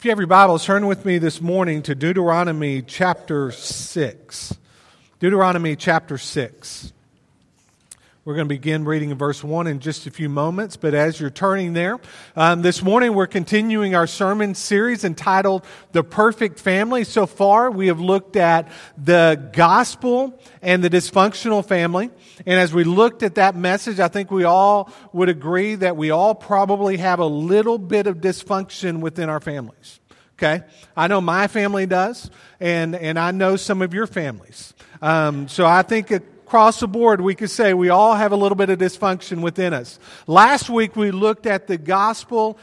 If you have your Bibles, turn with me this morning to Deuteronomy chapter 6. Deuteronomy chapter 6. We're going to begin reading in verse 1 in just a few moments, but as you're turning there, um, this morning we're continuing our sermon series entitled The Perfect Family. So far, we have looked at the gospel and the dysfunctional family. And as we looked at that message, I think we all would agree that we all probably have a little bit of dysfunction within our families. Okay? I know my family does, and, and I know some of your families. Um, so I think across the board, we could say we all have a little bit of dysfunction within us. Last week, we looked at the gospel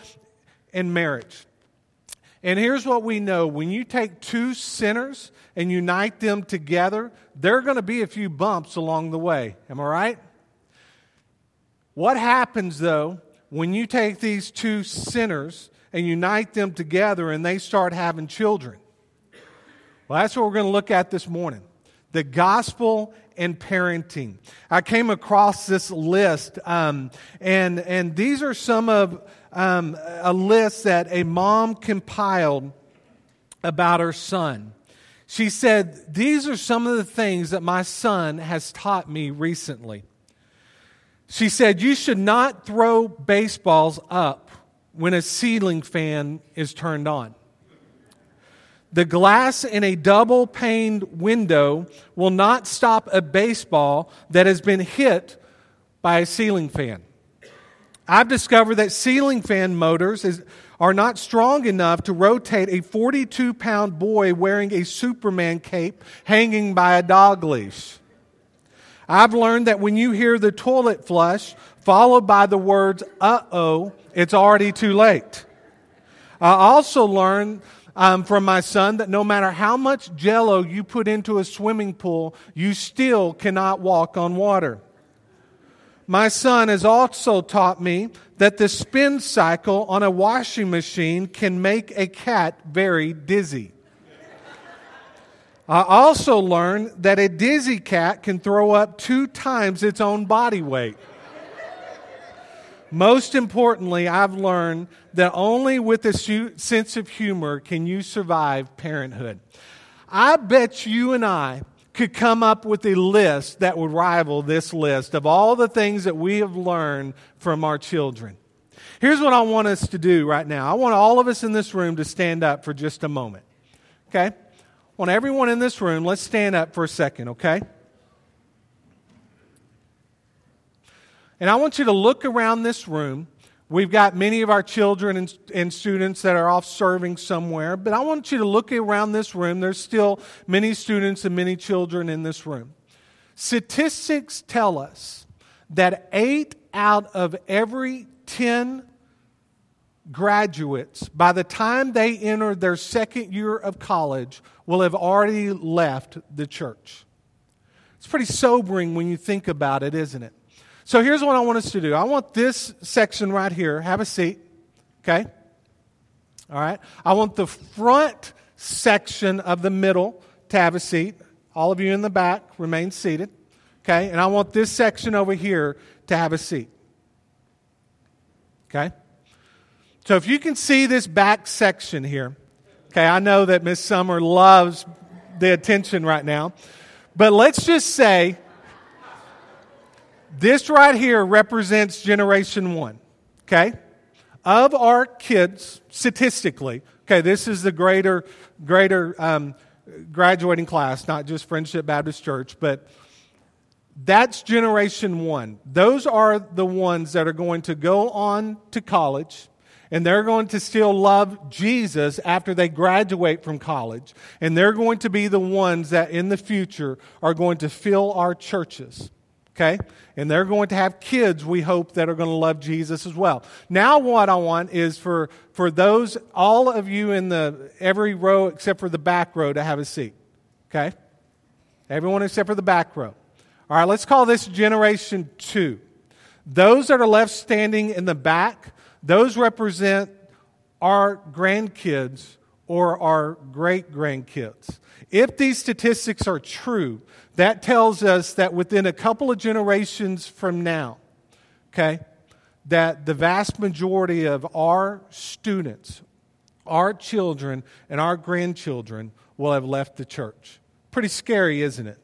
and marriage. And here's what we know when you take two sinners and unite them together, there are going to be a few bumps along the way. Am I right? What happens, though, when you take these two sinners and unite them together and they start having children? Well, that's what we're going to look at this morning the gospel and parenting. I came across this list, um, and and these are some of um, a list that a mom compiled about her son. She said, These are some of the things that my son has taught me recently. She said, You should not throw baseballs up when a ceiling fan is turned on. The glass in a double paned window will not stop a baseball that has been hit by a ceiling fan. I've discovered that ceiling fan motors is, are not strong enough to rotate a 42 pound boy wearing a Superman cape hanging by a dog leash. I've learned that when you hear the toilet flush followed by the words, uh oh, it's already too late. I also learned um, from my son that no matter how much jello you put into a swimming pool, you still cannot walk on water. My son has also taught me that the spin cycle on a washing machine can make a cat very dizzy. I also learned that a dizzy cat can throw up two times its own body weight. Most importantly, I've learned that only with a sense of humor can you survive parenthood. I bet you and I could come up with a list that would rival this list of all the things that we have learned from our children. Here's what I want us to do right now. I want all of us in this room to stand up for just a moment. Okay? I want everyone in this room, let's stand up for a second, okay? And I want you to look around this room. We've got many of our children and, and, students that are off serving somewhere, but I want you to look around this room. There's still many students and many children in this room. Statistics tell us that eight out of every 10 graduates, by the time they enter their second year of college, will have already left the church. It's pretty sobering when you think about it, isn't it? So here's what I want us to do. I want this section right here. Have a seat. Okay? All right. I want the front section of the middle to have a seat. All of you in the back remain seated. Okay? And I want this section over here to have a seat. Okay? So if you can see this back section here, okay, I know that Miss Summer loves the attention right now, but let's just say this right here represents generation one, okay? Of our kids, statistically, okay, this is the greater, greater um, graduating class, not just Friendship Baptist Church, but that's generation one. Those are the ones that are going to go on to college and they're going to still love Jesus after they graduate from college. And they're going to be the ones that in the future are going to fill our churches okay? And they're going to have kids, we hope, that are going to love Jesus as well. Now, what I want is for, for those, all of you in the every row except for the back row to have a seat, okay? Everyone except for the back row. All right, let's call this generation two. Those that are left standing in the back, those represent our grandkids or our great grandkids. If these statistics are true, that tells us that within a couple of generations from now, okay, that the vast majority of our students our children and our grandchildren will have left the church. Pretty scary, isn't it?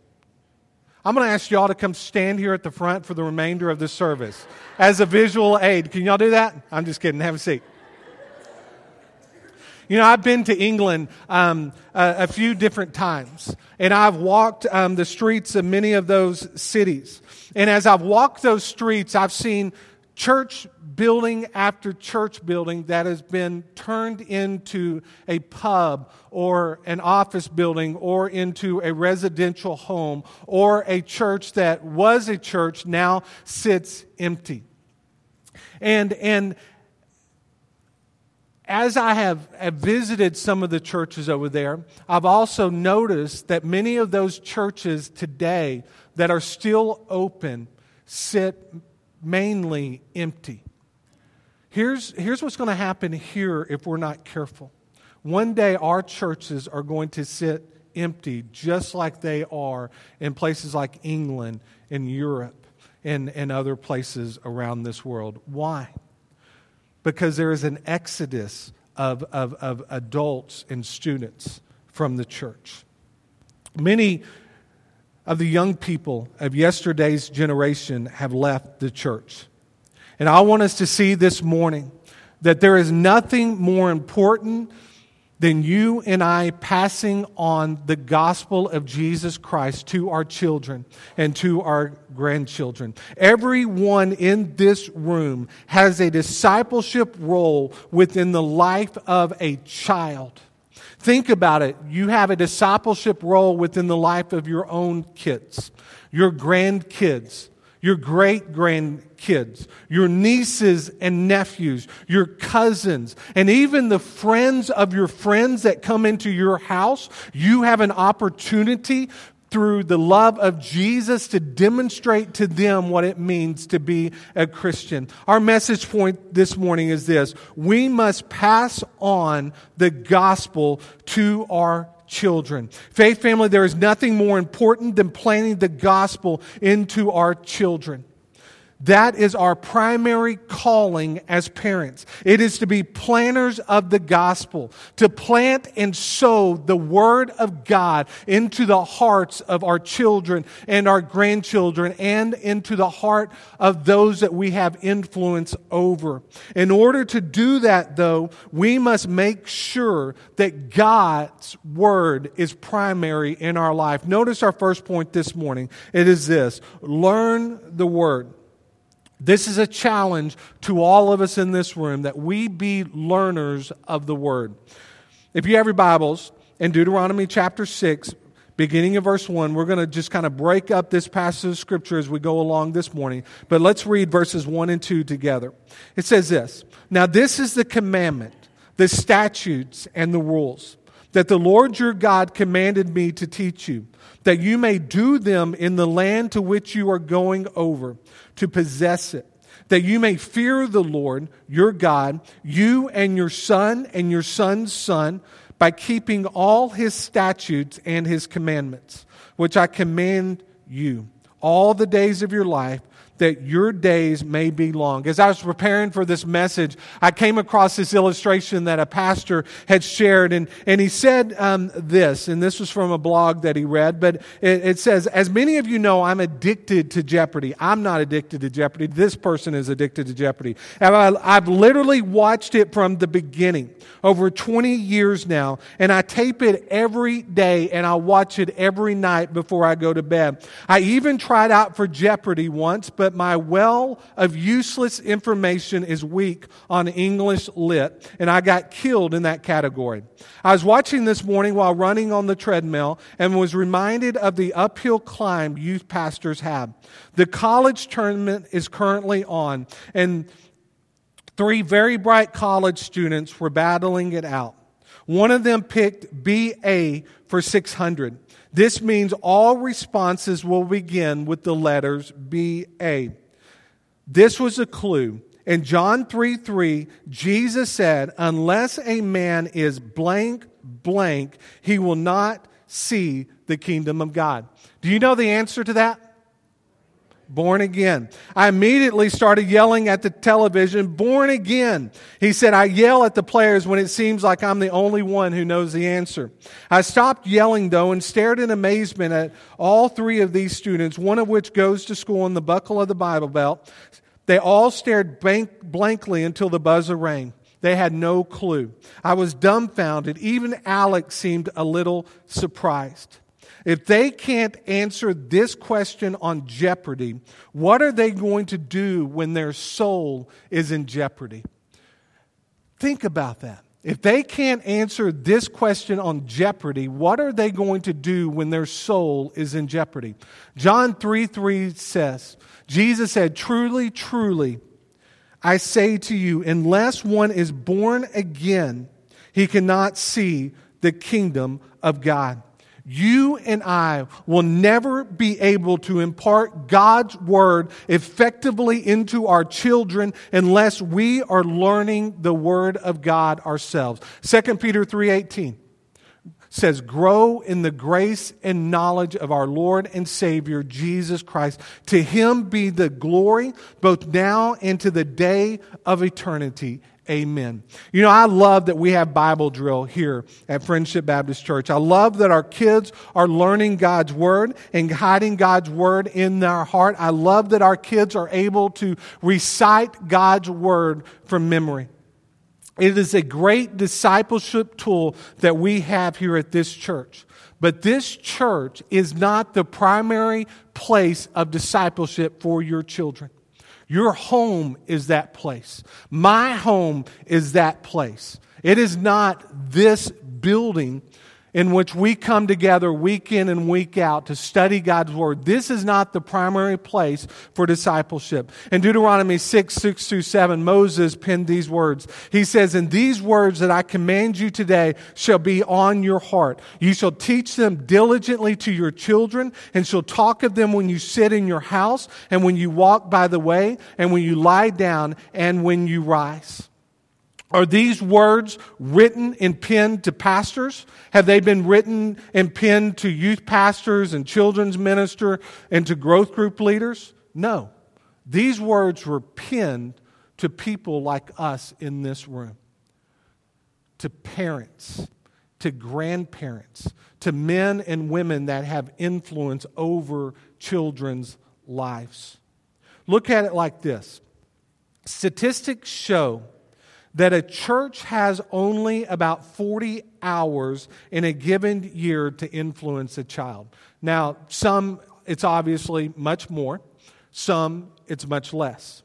I'm going to ask y'all to come stand here at the front for the remainder of the service as a visual aid. Can y'all do that? I'm just kidding. Have a seat. You know, I've been to England um, a, a, few different times, and I've walked um, the streets of many of those cities. And as I've walked those streets, I've seen church building after church building that has been turned into a pub or an office building or into a residential home or a church that was a church now sits empty. And, and as I have, visited some of the churches over there, I've also noticed that many of those churches today that are still open sit mainly empty. Here's, here's what's going to happen here if we're not careful. One day, our churches are going to sit empty, just like they are in places like England and Europe and, and other places around this world. Why? Because there is an exodus of, of, of adults and students from the church. Many of the young people of yesterday's generation have left the church. And I want us to see this morning that there is nothing more important than you and I passing on the gospel of Jesus Christ to our children and to our grandchildren. Everyone in this room has a discipleship role within the life of a child. Think about it. You have a discipleship role within the life of your own kids, your grandkids, your great grandkids, your nieces and nephews, your cousins, and even the friends of your friends that come into your house, you have an opportunity through the love of Jesus to demonstrate to them what it means to be a Christian. Our message point this morning is this. We must pass on the gospel to our children. Faith family, there is nothing more important than planting the gospel into our children. That is our primary calling as parents. It is to be planners of the gospel, to plant and sow the word of God into the hearts of our children and our grandchildren and into the heart of those that we have influence over. In order to do that, though, we must make sure that God's word is primary in our life. Notice our first point this morning. It is this learn the word. This is a challenge to all of us in this room that we be learners of the word. If you have your Bibles, in Deuteronomy chapter 6, beginning of verse 1, we're going to just kind of break up this passage of scripture as we go along this morning. But let's read verses 1 and 2 together. It says this Now, this is the commandment, the statutes, and the rules that the Lord your God commanded me to teach you, that you may do them in the land to which you are going over to possess it, that you may fear the Lord your God, you and your son and your son's son, by keeping all his statutes and his commandments, which I command you all the days of your life that your days may be long. As I was preparing for this message, I came across this illustration that a pastor had shared, and, and he said um, this, and this was from a blog that he read, but it, it says, As many of you know, I'm addicted to Jeopardy. I'm not addicted to Jeopardy. This person is addicted to Jeopardy. And I, I've literally watched it from the beginning, over 20 years now, and I tape it every day, and I watch it every night before I go to bed. I even tried out for Jeopardy once, but but my well of useless information is weak on English lit, and I got killed in that category. I was watching this morning while running on the treadmill and was reminded of the uphill climb youth pastors have. The college tournament is currently on, and three very bright college students were battling it out. One of them picked BA for 600. This means all responses will begin with the letters B A. This was a clue. In John 3 3, Jesus said, Unless a man is blank, blank, he will not see the kingdom of God. Do you know the answer to that? Born again. I immediately started yelling at the television, born again. He said, I yell at the players when it seems like I'm the only one who knows the answer. I stopped yelling though and stared in amazement at all three of these students, one of which goes to school in the buckle of the Bible Belt. They all stared blank, blankly until the buzzer rang. They had no clue. I was dumbfounded. Even Alex seemed a little surprised. If they can't answer this question on jeopardy, what are they going to do when their soul is in jeopardy? Think about that. If they can't answer this question on jeopardy, what are they going to do when their soul is in jeopardy? John 3 3 says, Jesus said, Truly, truly, I say to you, unless one is born again, he cannot see the kingdom of God. You and I will never be able to impart God's word effectively into our children unless we are learning the word of God ourselves. 2 Peter 3:18 says, Grow in the grace and knowledge of our Lord and Savior, Jesus Christ. To him be the glory both now and to the day of eternity. Amen. You know, I love that we have Bible drill here at Friendship Baptist Church. I love that our kids are learning God's Word and hiding God's Word in their heart. I love that our kids are able to recite God's Word from memory. It is a great discipleship tool that we have here at this church. But this church is not the primary place of discipleship for your children. Your home is that place. My home is that place. It is not this building in which we come together week in and week out to study God's Word. This is not the primary place for discipleship. In Deuteronomy 6, 6 through 7, Moses penned these words. He says, And these words that I command you today shall be on your heart. You shall teach them diligently to your children, and shall talk of them when you sit in your house, and when you walk by the way, and when you lie down, and when you rise. Are these words written and penned to pastors? Have they been written and penned to youth pastors and children's minister and to growth group leaders? No. These words were penned to people like us in this room, to parents, to grandparents, to men and women that have influence over children's lives. Look at it like this statistics show that a church has only about 40 hours in a given year to influence a child. Now, some it's obviously much more, some it's much less.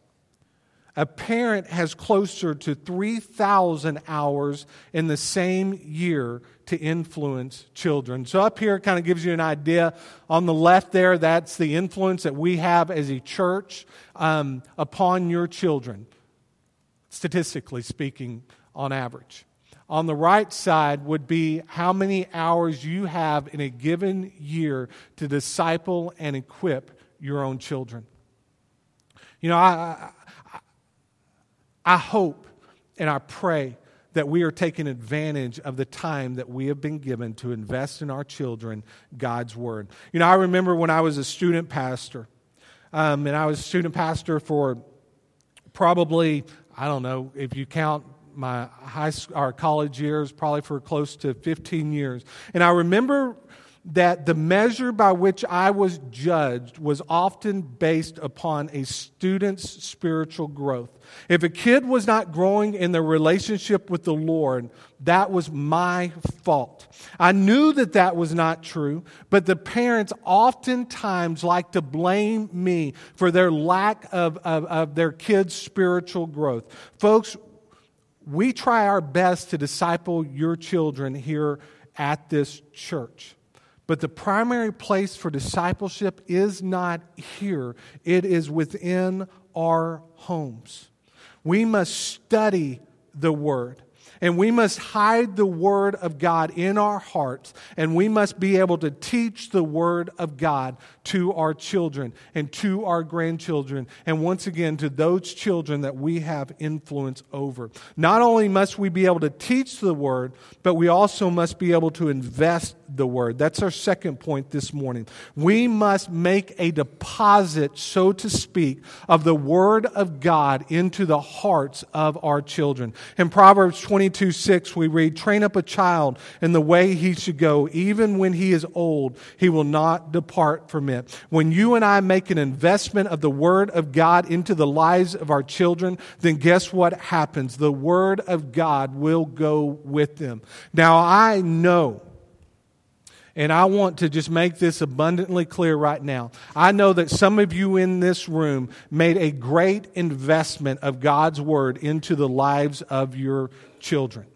A parent has closer to 3,000 hours in the same year to influence children. So, up here, kind of gives you an idea. On the left there, that's the influence that we have as a church um, upon your children statistically speaking, on average. On the right side would be how many hours you have in a given year to disciple and equip your own children. You know, I, I, I hope and I pray that we are taking advantage of the time that we have been given to invest in our children God's Word. You know, I remember when I was a student pastor, um, and I was a student pastor for probably, I don't know, if you count my high school, or college years, probably for close to 15 years. And I remember that the measure by which I was judged was often based upon a student's spiritual growth. If a kid was not growing in their relationship with the Lord, that was my fault. I knew that that was not true, but the parents oftentimes like to blame me for their lack of, of, of their kids' spiritual growth. Folks, we try our best to disciple your children here at this church. But the primary place for discipleship is not here, it is within our homes. We must study the Word. And we must hide the Word of God in our hearts, and we must be able to teach the Word of God to our children and to our grandchildren, and once again to those children that we have influence over. Not only must we be able to teach the Word, but we also must be able to invest the word. That's our second point this morning. We must make a deposit, so to speak, of the word of God into the hearts of our children. In Proverbs 22 6, we read, Train up a child in the way he should go. Even when he is old, he will not depart from it. When you and I make an investment of the word of God into the lives of our children, then guess what happens? The word of God will go with them. Now, I know and I want to just make this abundantly clear right now. I know that some of you in this room made a great investment of God's word into the lives of your children.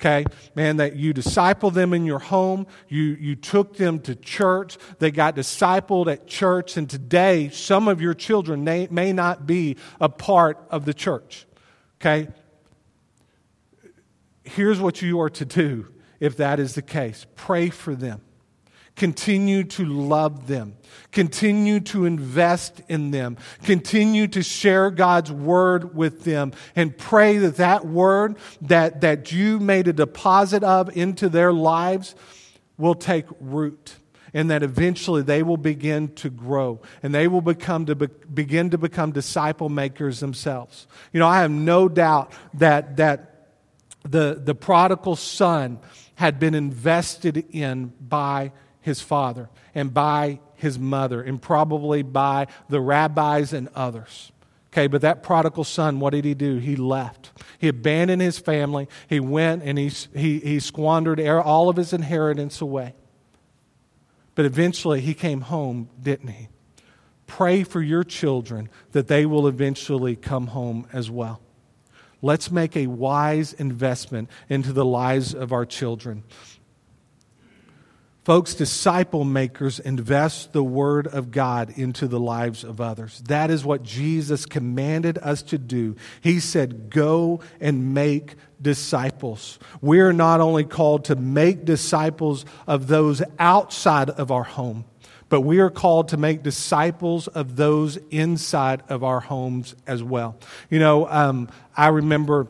Okay, man, that you disciple them in your home, you, you took them to church, they got discipled at church, and today some of your children may, may not be a part of the church. Okay, here's what you are to do if that is the case pray for them. Continue to love them. Continue to invest in them. Continue to share God's word with them and pray that that word that, that you made a deposit of into their lives will take root and that eventually they will begin to grow and they will become to be, begin to become disciple makers themselves. You know, I have no doubt that, that the, the prodigal son had been invested in by his father and by his mother and probably by the rabbis and others. Okay, but that prodigal son, what did he do? He left. He abandoned his family. He went and he, he, he squandered er, all of his inheritance away. But eventually he came home, didn't he? Pray for your children that they will eventually come home as well. Let's make a wise investment into the lives of our children. Folks, disciple makers invest the Word of God into the lives of others. That is what Jesus commanded us to do. He said, Go and make disciples. We are not only called to make disciples of those outside of our home, but we are called to make disciples of those inside of our homes as well. You know, um, I remember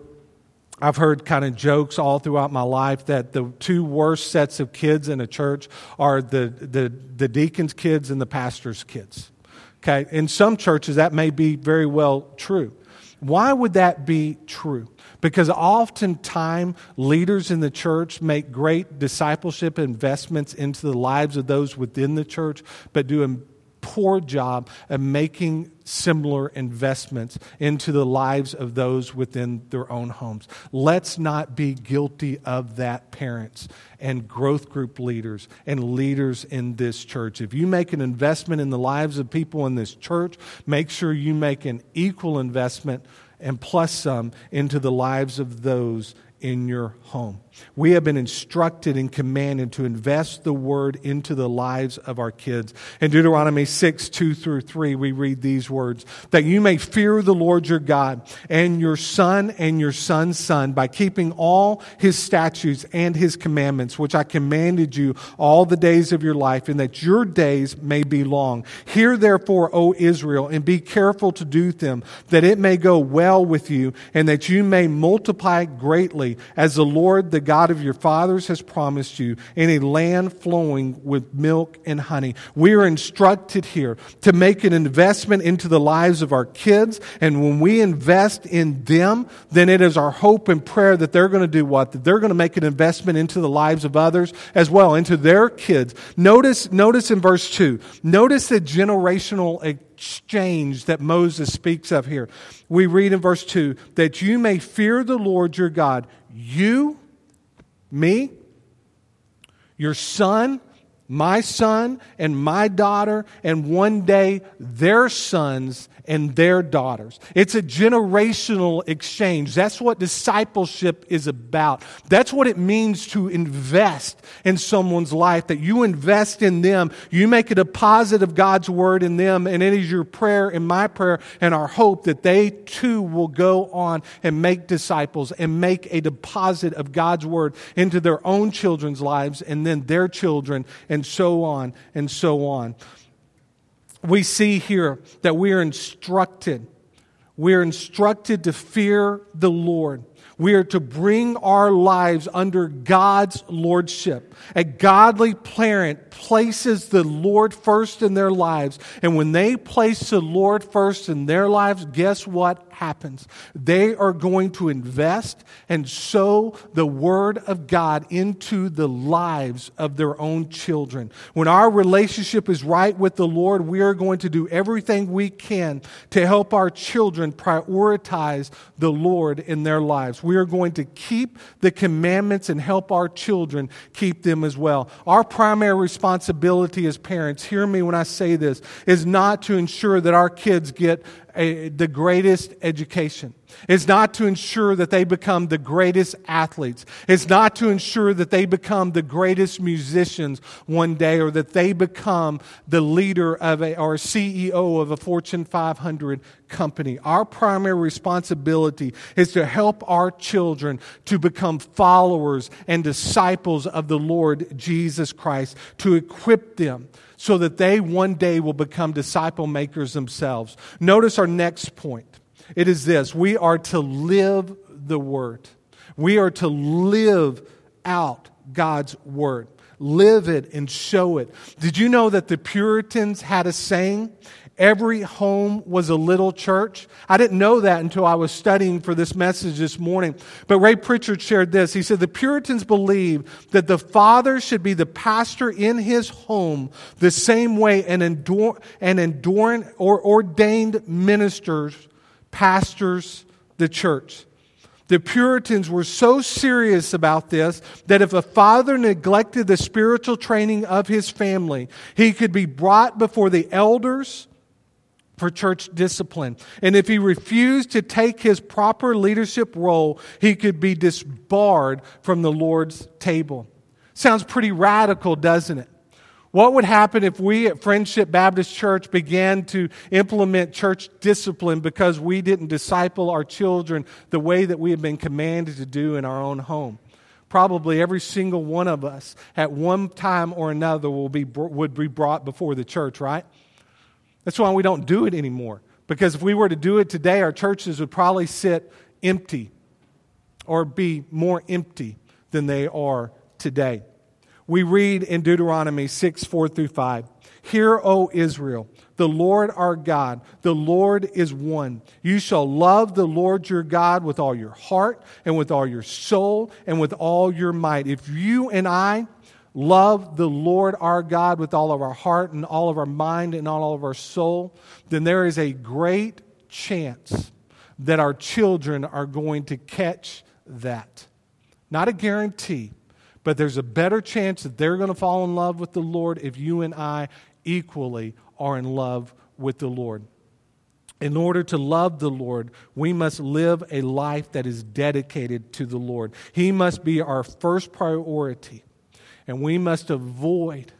I've heard kind of jokes all throughout my life that the two worst sets of kids in a church are the, the, the deacon's kids and the pastor's kids. Okay, in some churches that may be very well true. Why would that be true? Because oftentimes leaders in the church make great discipleship investments into the lives of those within the church, but do poor job of making similar investments into the lives of those within their own homes. Let's not be guilty of that, parents and growth group leaders and leaders in this church. If you make an investment in the lives of people in this church, make sure you make an equal investment and plus some into the lives of those in your home. We have been instructed and commanded to invest the word into the lives of our kids. In Deuteronomy 6, 2 through 3, we read these words that you may fear the Lord your God and your son and your son's son by keeping all his statutes and his commandments, which I commanded you all the days of your life, and that your days may be long. Hear therefore, O Israel, and be careful to do them, that it may go well with you, and that you may multiply greatly, as the Lord the God of your fathers has promised you, in a land flowing with milk and honey. We are instructed here to make an investment into the lives of our kids, and when we invest in them, then it is our hope and prayer that they're going to do what? That they're going to make an investment into the lives of others as well, into their kids. Notice, notice in verse 2, notice the generational exchange that Moses speaks of here. We read in verse 2 that you may fear the Lord your God, you me, your son, my son, and my daughter, and one day their sons and their daughters. It's a generational exchange. That's what discipleship is about. That's what it means to invest in someone's life, that you invest in them. You make a deposit of God's word in them, and it is your prayer and my prayer and our hope that they too will go on and make disciples and make a deposit of God's word into their own children's lives and then their children and so on and so on we see here that we are instructed. We are instructed to fear the Lord. We are to bring our lives under God's lordship. A godly parent places the Lord first in their lives. And when they place the Lord first in their lives, guess what happens? They are going to invest and sow the Word of God into the lives of their own children. When our relationship is right with the Lord, we are going to do everything we can to help our children prioritize the Lord in their lives. We are going to keep the commandments and help our children keep them as well. Our primary responsibility as parents, hear me when I say this, is not to ensure that our kids get a, the greatest education. It's not to ensure that they become the greatest athletes. It's not to ensure that they become the greatest musicians one day or that they become the leader of a, or CEO of a Fortune 500 company. Our primary responsibility is to help our children to become followers and disciples of the Lord Jesus Christ, to equip them so that they one day will become disciple makers themselves. Notice our next point. It is this we are to live the Word. We are to live out God's Word. Live it and show it. Did you know that the Puritans had a saying? Every home was a little church. I didn't know that until I was studying for this message this morning. But Ray Pritchard shared this. He said the Puritans believed that the father should be the pastor in his home the same way an, endure, an or ordained ministers pastors the church. The Puritans were so serious about this that if a father neglected the spiritual training of his family, he could be brought before the elders for church discipline. And if he refused to take his proper leadership role, he could be disbarred from the Lord's table. Sounds pretty radical, doesn't it? What would happen if we at Friendship Baptist Church began to implement church discipline because we didn't disciple our children the way that we have been commanded to do in our own home? Probably every single one of us at one time or another will be, would be brought before the church, right? That's why we don't do it anymore. Because if we were to do it today, our churches would probably sit empty or be more empty than they are today. We read in Deuteronomy 6 4 through 5 Hear, O Israel, the Lord our God, the Lord is one. You shall love the Lord your God with all your heart and with all your soul and with all your might. If you and I love the Lord our God with all of our heart and all of our mind and all of our soul, then there is a great chance that our children are going to catch that. Not a guarantee, but there's a better chance that they're going to fall in love with the Lord if you and I equally are in love with the Lord. In order to love the Lord, we must live a life that is dedicated to the Lord. He must be our first priority, and we must avoid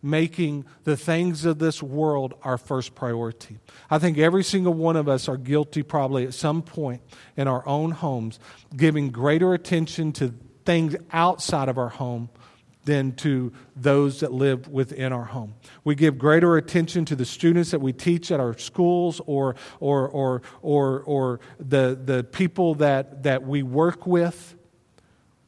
making the things of this world our first priority. I think every single one of us are guilty, probably at some point in our own homes, giving greater attention to things outside of our home than to those that live within our home. We give greater attention to the students that we teach at our schools or, or, or, or, or the, the people that, that we work with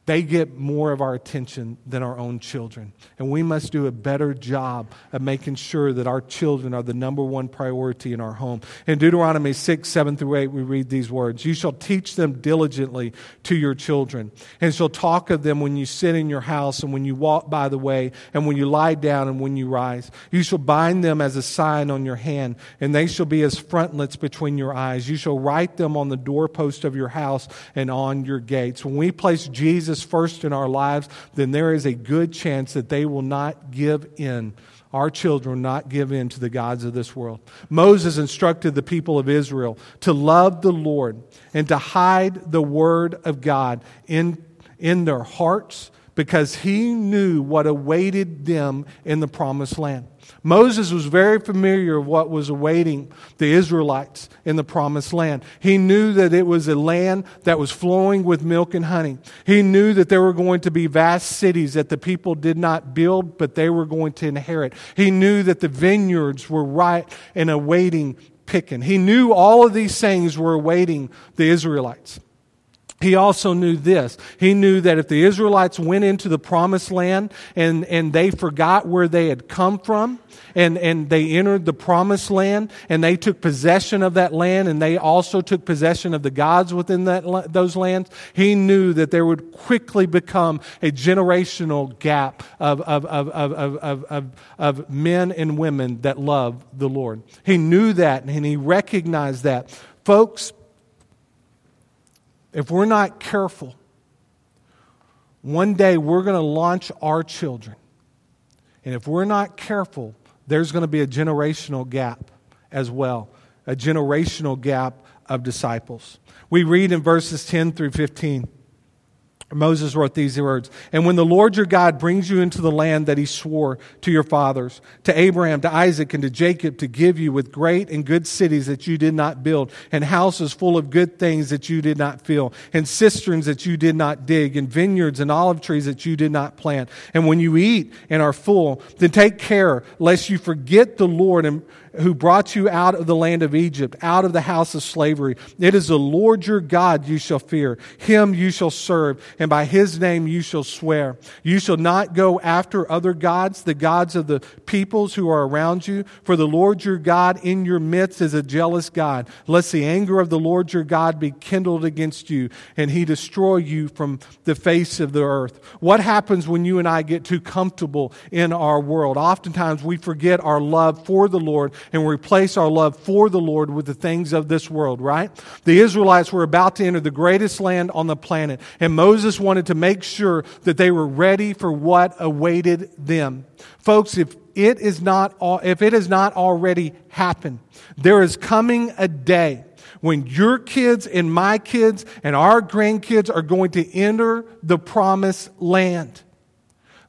they get more of our attention than our own children. And we must do a better job of making sure that our children are the number one priority in our home. In Deuteronomy 6, 7 through 8, we read these words You shall teach them diligently to your children, and shall talk of them when you sit in your house, and when you walk by the way, and when you lie down, and when you rise. You shall bind them as a sign on your hand, and they shall be as frontlets between your eyes. You shall write them on the doorpost of your house and on your gates. When we place Jesus Jesus first in our lives, then there is a good chance that they will not give in. Our children will not give in to the gods of this world. Moses instructed the people of Israel to love the Lord and to hide the word of God in, in their hearts because he knew what awaited them in the promised land. Moses was very familiar with what was awaiting the Israelites in the promised land. He knew that it was a land that was flowing with milk and honey. He knew that there were going to be vast cities that the people did not build, but they were going to inherit. He knew that the vineyards were right and awaiting picking. He knew all of these things were awaiting the Israelites. He also knew this. He knew that if the Israelites went into the promised land and, and they forgot where they had come from, and, and they entered the promised land and they took possession of that land and they also took possession of the gods within that, those lands, he knew that there would quickly become a generational gap of, of, of, of, of, of, of men and women that love the Lord. He knew that and he recognized that. Folks, if we're not careful, one day we're going to launch our children. And if we're not careful, there's going to be a generational gap as well, a generational gap of disciples. We read in verses 10 through 15. Moses wrote these words And when the Lord your God brings you into the land that he swore to your fathers, to Abraham, to Isaac, and to Jacob to give you with great and good cities that you did not build, and houses full of good things that you did not fill, and cisterns that you did not dig, and vineyards and olive trees that you did not plant. And when you eat and are full, then take care lest you forget the Lord and who brought you out of the land of Egypt, out of the house of slavery. It is the Lord your God you shall fear. Him you shall serve, and by his name you shall swear. You shall not go after other gods, the gods of the peoples who are around you, for the Lord your God in your midst is a jealous God, lest the anger of the Lord your God be kindled against you, and he destroy you from the face of the earth. What happens when you and I get too comfortable in our world? Oftentimes we forget our love for the Lord and replace our love for the Lord with the things of this world, right? The Israelites were about to enter the greatest land on the planet, and Moses wanted to make sure that they were ready for what awaited them. Folks, if it is not, if it has not already happened, there is coming a day when your kids and my kids and our grandkids are going to enter the promised land.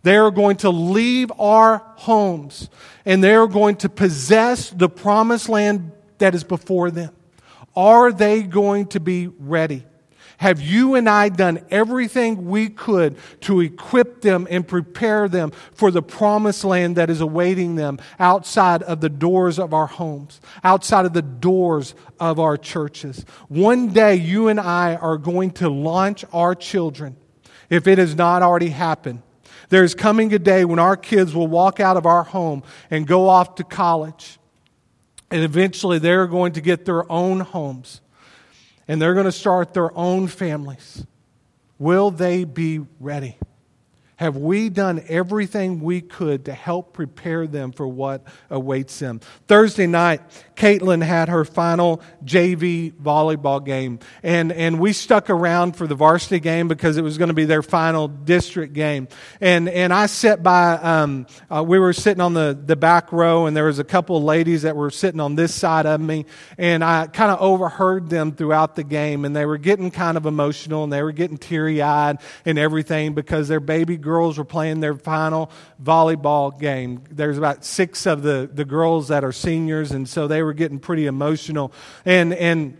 They are going to leave our homes and they are going to possess the promised land that is before them. Are they going to be ready? Have you and I done everything we could to equip them and prepare them for the promised land that is awaiting them outside of the doors of our homes, outside of the doors of our churches? One day you and I are going to launch our children, if it has not already happened, there's coming a day when our kids will walk out of our home and go off to college. And eventually they're going to get their own homes and they're going to start their own families. Will they be ready? Have we done everything we could to help prepare them for what awaits them? Thursday night, Caitlin had her final JV volleyball game, and, and we stuck around for the varsity game because it was going to be their final district game. And, and I sat by, um, uh, we were sitting on the, the back row, and there was a couple of ladies that were sitting on this side of me, and I kind of overheard them throughout the game, and they were getting kind of emotional, and they were getting teary eyed and everything because their baby girls were playing their final volleyball game. There's about six of the, the girls that are seniors, and so they were getting pretty emotional. And, and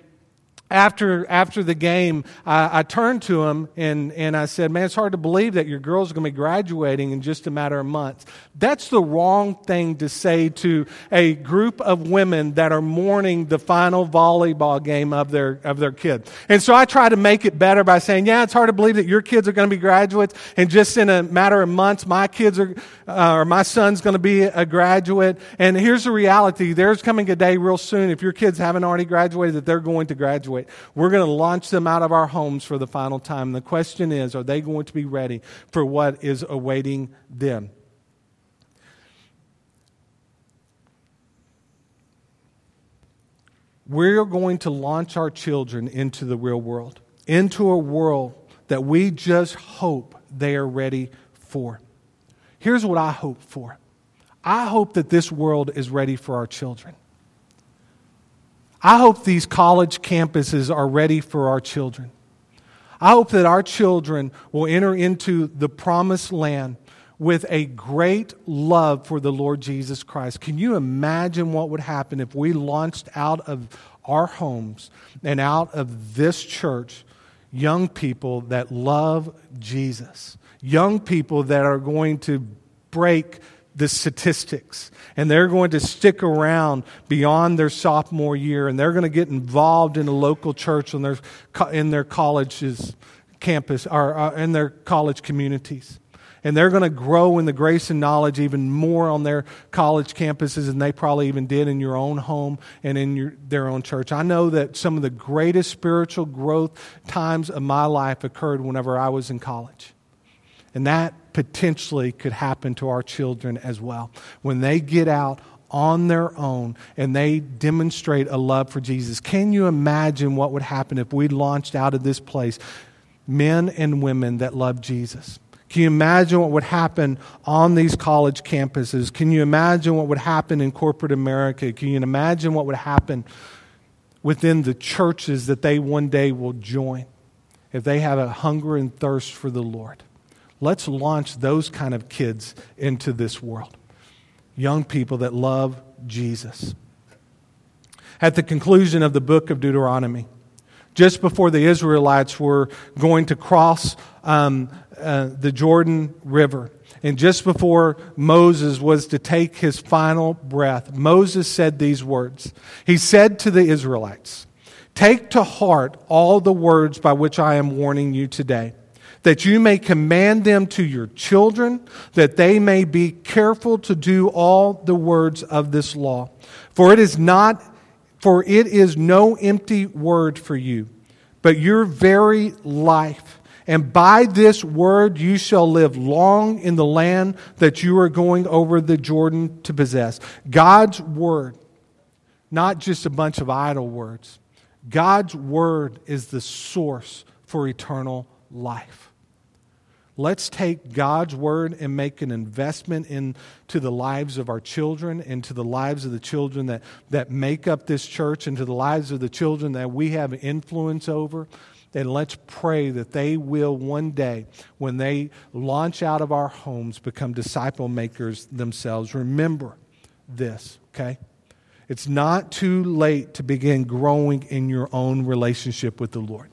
after, after the game, I, I, turned to him and, and I said, Man, it's hard to believe that your girl's going to be graduating in just a matter of months. That's the wrong thing to say to a group of women that are mourning the final volleyball game of their, of their kid. And so I try to make it better by saying, Yeah, it's hard to believe that your kids are going to be graduates, and just in a matter of months, my kids are, uh, or my son's going to be a graduate. And here's the reality there's coming a day real soon, if your kids haven't already graduated, that they're going to graduate We're going to launch them out of our homes for the final time. The question is are they going to be ready for what is awaiting them? We're going to launch our children into the real world, into a world that we just hope they are ready for. Here's what I hope for I hope that this world is ready for our children. I hope these college campuses are ready for our children. I hope that our children will enter into the promised land with a great love for the Lord Jesus Christ. Can you imagine what would happen if we launched out of our homes and out of this church young people that love Jesus? Young people that are going to break the statistics. And they're going to stick around beyond their sophomore year and they're going to get involved in a local church in their, in their colleges campus or uh, in their college communities. And they're going to grow in the grace and knowledge even more on their college campuses than they probably even did in your own home and in your, their own church. I know that some of the greatest spiritual growth times of my life occurred whenever I was in college. And that potentially could happen to our children as well. When they get out on their own and they demonstrate a love for Jesus. Can you imagine what would happen if we launched out of this place men and women that love Jesus? Can you imagine what would happen on these college campuses? Can you imagine what would happen in corporate America? Can you imagine what would happen within the churches that they one day will join if they have a hunger and thirst for the Lord? Let's launch those kind of kids into this world. Young people that love Jesus. At the conclusion of the book of Deuteronomy, just before the Israelites were going to cross um, uh, the Jordan River, and just before Moses was to take his final breath, Moses said these words. He said to the Israelites, Take to heart all the words by which I am warning you today that you may command them to your children, that they may be careful to do all the words of this law. For it is not, for it is no empty word for you, but your very life. And by this word you shall live long in the land that you are going over the Jordan to possess. God's word, not just a bunch of idle words. God's word is the source for eternal life. Let's take God's word and make an investment into the lives of our children, into the lives of the children that, that make up this church, into the lives of the children that we have influence over. And let's pray that they will one day, when they launch out of our homes, become disciple makers themselves. Remember this, okay? It's not too late to begin growing in your own relationship with the Lord.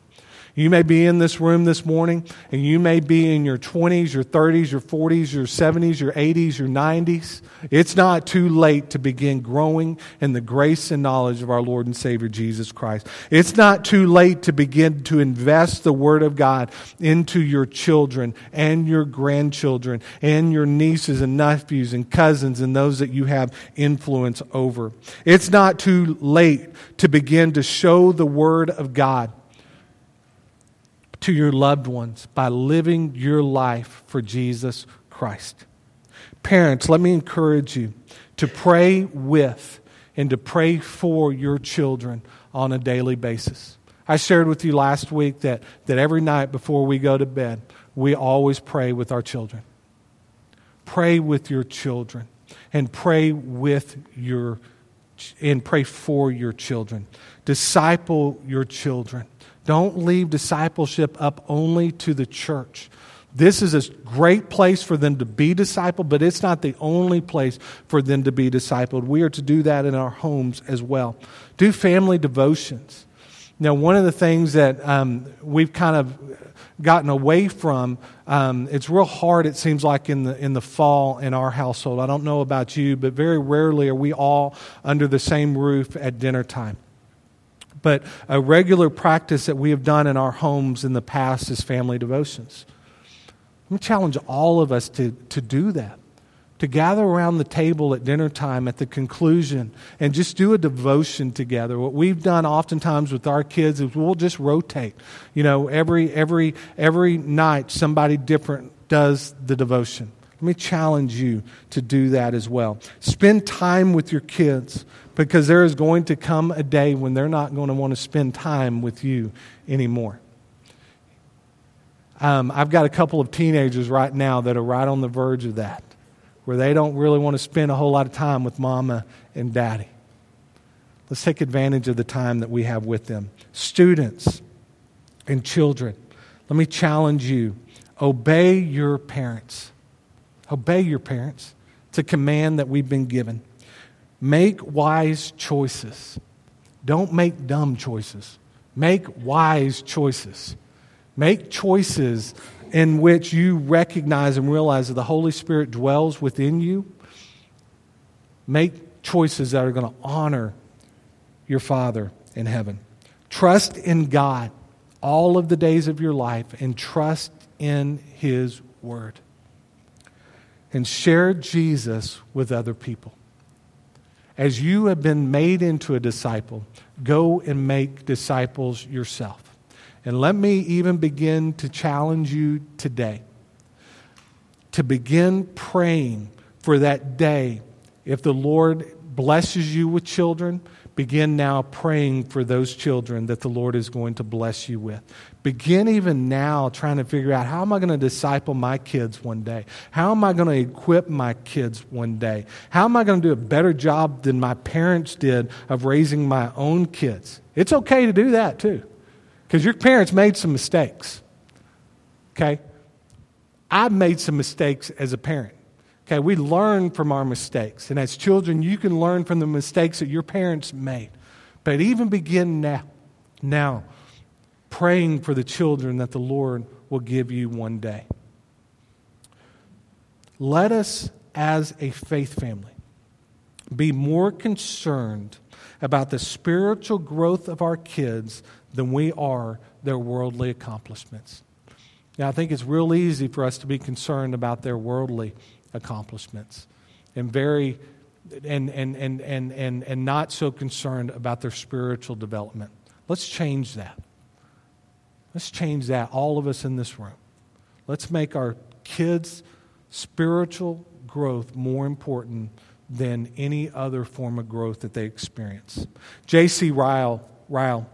You may be in this room this morning and you may be in your 20s, your 30s, your 40s, your 70s, your 80s, your 90s. It's not too late to begin growing in the grace and knowledge of our Lord and Savior Jesus Christ. It's not too late to begin to invest the Word of God into your children and your grandchildren and your nieces and nephews and cousins and those that you have influence over. It's not too late to begin to show the Word of God to your loved ones by living your life for Jesus Christ. Parents, let me encourage you to pray with and to pray for your children on a daily basis. I shared with you last week that, that every night before we go to bed, we always pray with our children. Pray with your children and pray with your and pray for your children. Disciple your children. Don't leave discipleship up only to the church. This is a great place for them to be discipled, but it's not the only place for them to be discipled. We are to do that in our homes as well. Do family devotions. Now, one of the things that um, we've kind of gotten away from, um, it's real hard, it seems like, in the, in the fall in our household. I don't know about you, but very rarely are we all under the same roof at dinner time but a regular practice that we have done in our homes in the past is family devotions. Me challenge all of us to, to do that. To gather around the table at dinner time at the conclusion and just do a devotion together. What we've done oftentimes with our kids is we'll just rotate. You know, every every every night somebody different does the devotion. Let me challenge you to do that as well. Spend time with your kids because there is going to come a day when they're not going to want to spend time with you anymore. Um, I've got a couple of teenagers right now that are right on the verge of that, where they don't really want to spend a whole lot of time with mama and daddy. Let's take advantage of the time that we have with them. Students and children, let me challenge you obey your parents. Obey your parents. It's a command that we've been given. Make wise choices. Don't make dumb choices. Make wise choices. Make choices in which you recognize and realize that the Holy Spirit dwells within you Make choices that are going to honor your Father in heaven. Trust in God all of the days of your life and trust in His Word. And share Jesus with other people. As you have been made into a disciple, go and make disciples yourself. And let me even begin to challenge you today to begin praying for that day. If the Lord blesses you with children, begin now praying for those children that the Lord is going to bless you with. Begin even now trying to figure out how am I going to disciple my kids one day? How am I going to equip my kids one day? How am I going to do a better job than my parents did of raising my own kids? It's okay to do that too. Because your parents made some mistakes. Okay? I've made some mistakes as a parent. Okay, we learn from our mistakes. And as children, you can learn from the mistakes that your parents made. But even begin now, now, praying for the children that the Lord will give you one day. Let us, as a faith family, be more concerned about the spiritual growth of our kids than we are their worldly accomplishments. Now, I think it's real easy for us to be concerned about their worldly accomplishments and very and, and, and, and, and, and not so concerned about their spiritual development. Let's change that. Let's change that, all of us in this room. Let's make our kids' spiritual growth more important than any other form of growth that they experience. J.C. Ryle, Ryle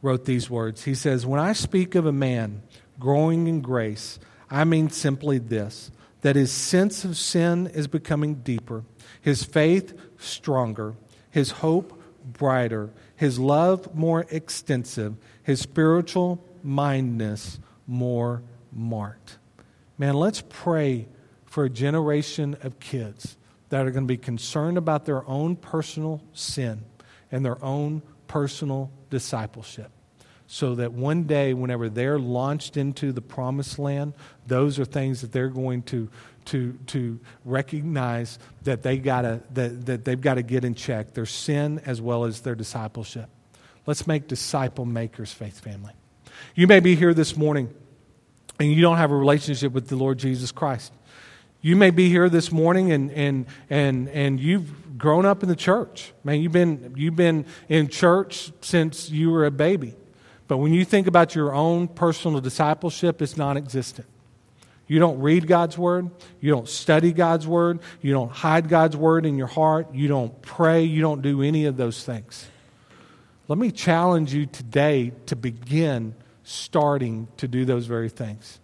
wrote these words. He says, When I speak of a man growing in grace, I mean simply this that his sense of sin is becoming deeper, his faith stronger, his hope brighter, his love more extensive, his spiritual mindness more marked. Man, let's pray for a generation of kids that are going to be concerned about their own personal sin and their own personal discipleship so that one day, whenever they're launched into the promised land, those are things that they're going to, to, to recognize that, they gotta, that, that they've got to get in check their sin as well as their discipleship. Let's make disciple makers, faith family. You may be here this morning and you don't have a relationship with the Lord Jesus Christ. You may be here this morning and, and, and, and you've grown up in the church. Man, you've been, you've been in church since you were a baby. But when you think about your own personal discipleship, it's non existent. You don't read God's word. You don't study God's word. You don't hide God's word in your heart. You don't pray. You don't do any of those things. Let me challenge you today to begin starting to do those very things.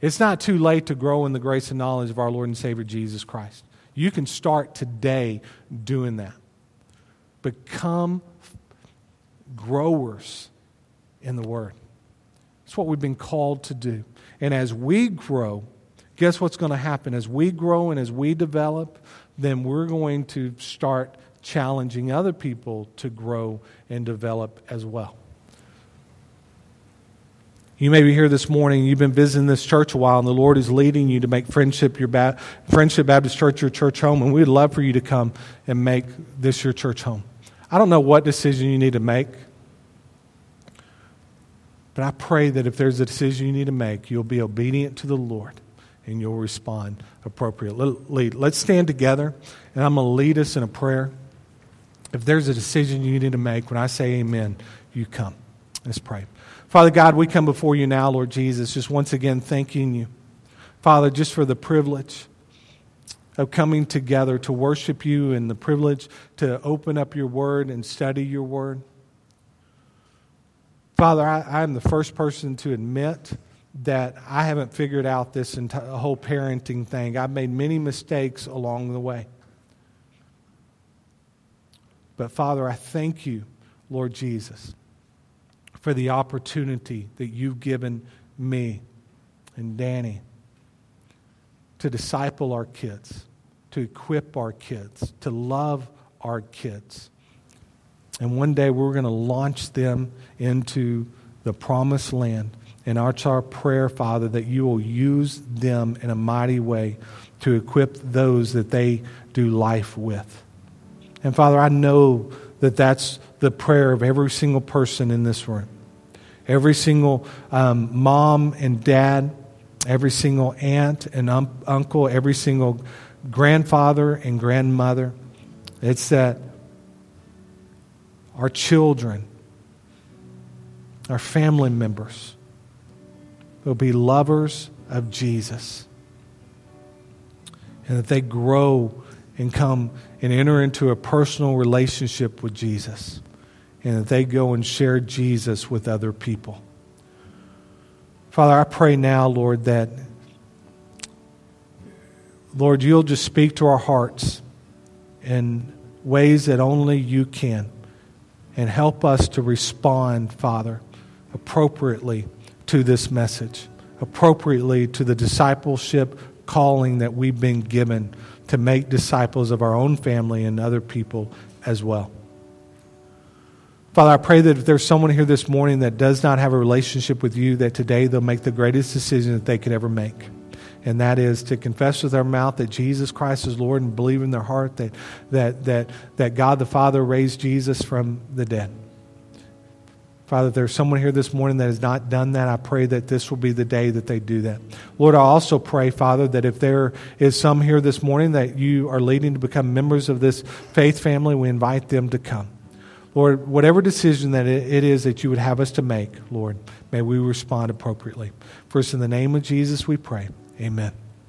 It's not too late to grow in the grace and knowledge of our Lord and Savior Jesus Christ. You can start today doing that. Become growers in the Word. It's what we've been called to do. And as we grow, guess what's going to happen? As we grow and as we develop, then we're going to start challenging other people to grow and develop as well. You may be here this morning, you've been visiting this church a while, and the Lord is leading you to make Friendship, your ba- Friendship Baptist Church your church home, and we'd love for you to come and make this your church home. I don't know what decision you need to make. But I pray that if there's a decision you need to make, you'll be obedient to the Lord and you'll respond appropriately. Let's stand together, and I'm going to lead us in a prayer. If there's a decision you need to make, when I say amen, you come. Let's pray. Father God, we come before you now, Lord Jesus, just once again thanking you, Father, just for the privilege of coming together to worship you and the privilege to open up your word and study your word. Father, I, am the first person to admit that I haven't figured out this whole parenting thing. I've made many mistakes along the way. But Father, I thank you, Lord Jesus, for the opportunity that you've given me and Danny to disciple our kids, to equip our kids, to love our kids. And one day we're going to launch them into the promised land. And it's our prayer, Father, that you will use them in a mighty way to equip those that they do life with. And Father, I know that that's the prayer of every single person in this room. Every single um, mom and dad, every single aunt and um, uncle, every single grandfather and grandmother. It's that our children, our family members, will be lovers of Jesus. And that they grow and come and enter into a personal relationship with Jesus. And that they go and share Jesus with other people. Father, I pray now, Lord, that, Lord, you'll just speak to our hearts in ways that only you can. And help us to respond, Father, appropriately to this message, appropriately to the discipleship calling that we've been given to make disciples of our own family and other people as well. Father, I pray that if there's someone here this morning that does not have a relationship with you, that today they'll make the greatest decision that they could ever make. And that is to confess with their mouth that Jesus Christ is Lord and believe in their heart that, that, that, that God the Father raised Jesus from the dead. Father, if there's someone here this morning that has not done that, I pray that this will be the day that they do that. Lord, I also pray, Father, that if there is some here this morning that you are leading to become members of this faith family, we invite them to come. Lord, whatever decision that it is that you would have us to make, Lord, may we respond appropriately. First, in the name of Jesus, we pray. Amen.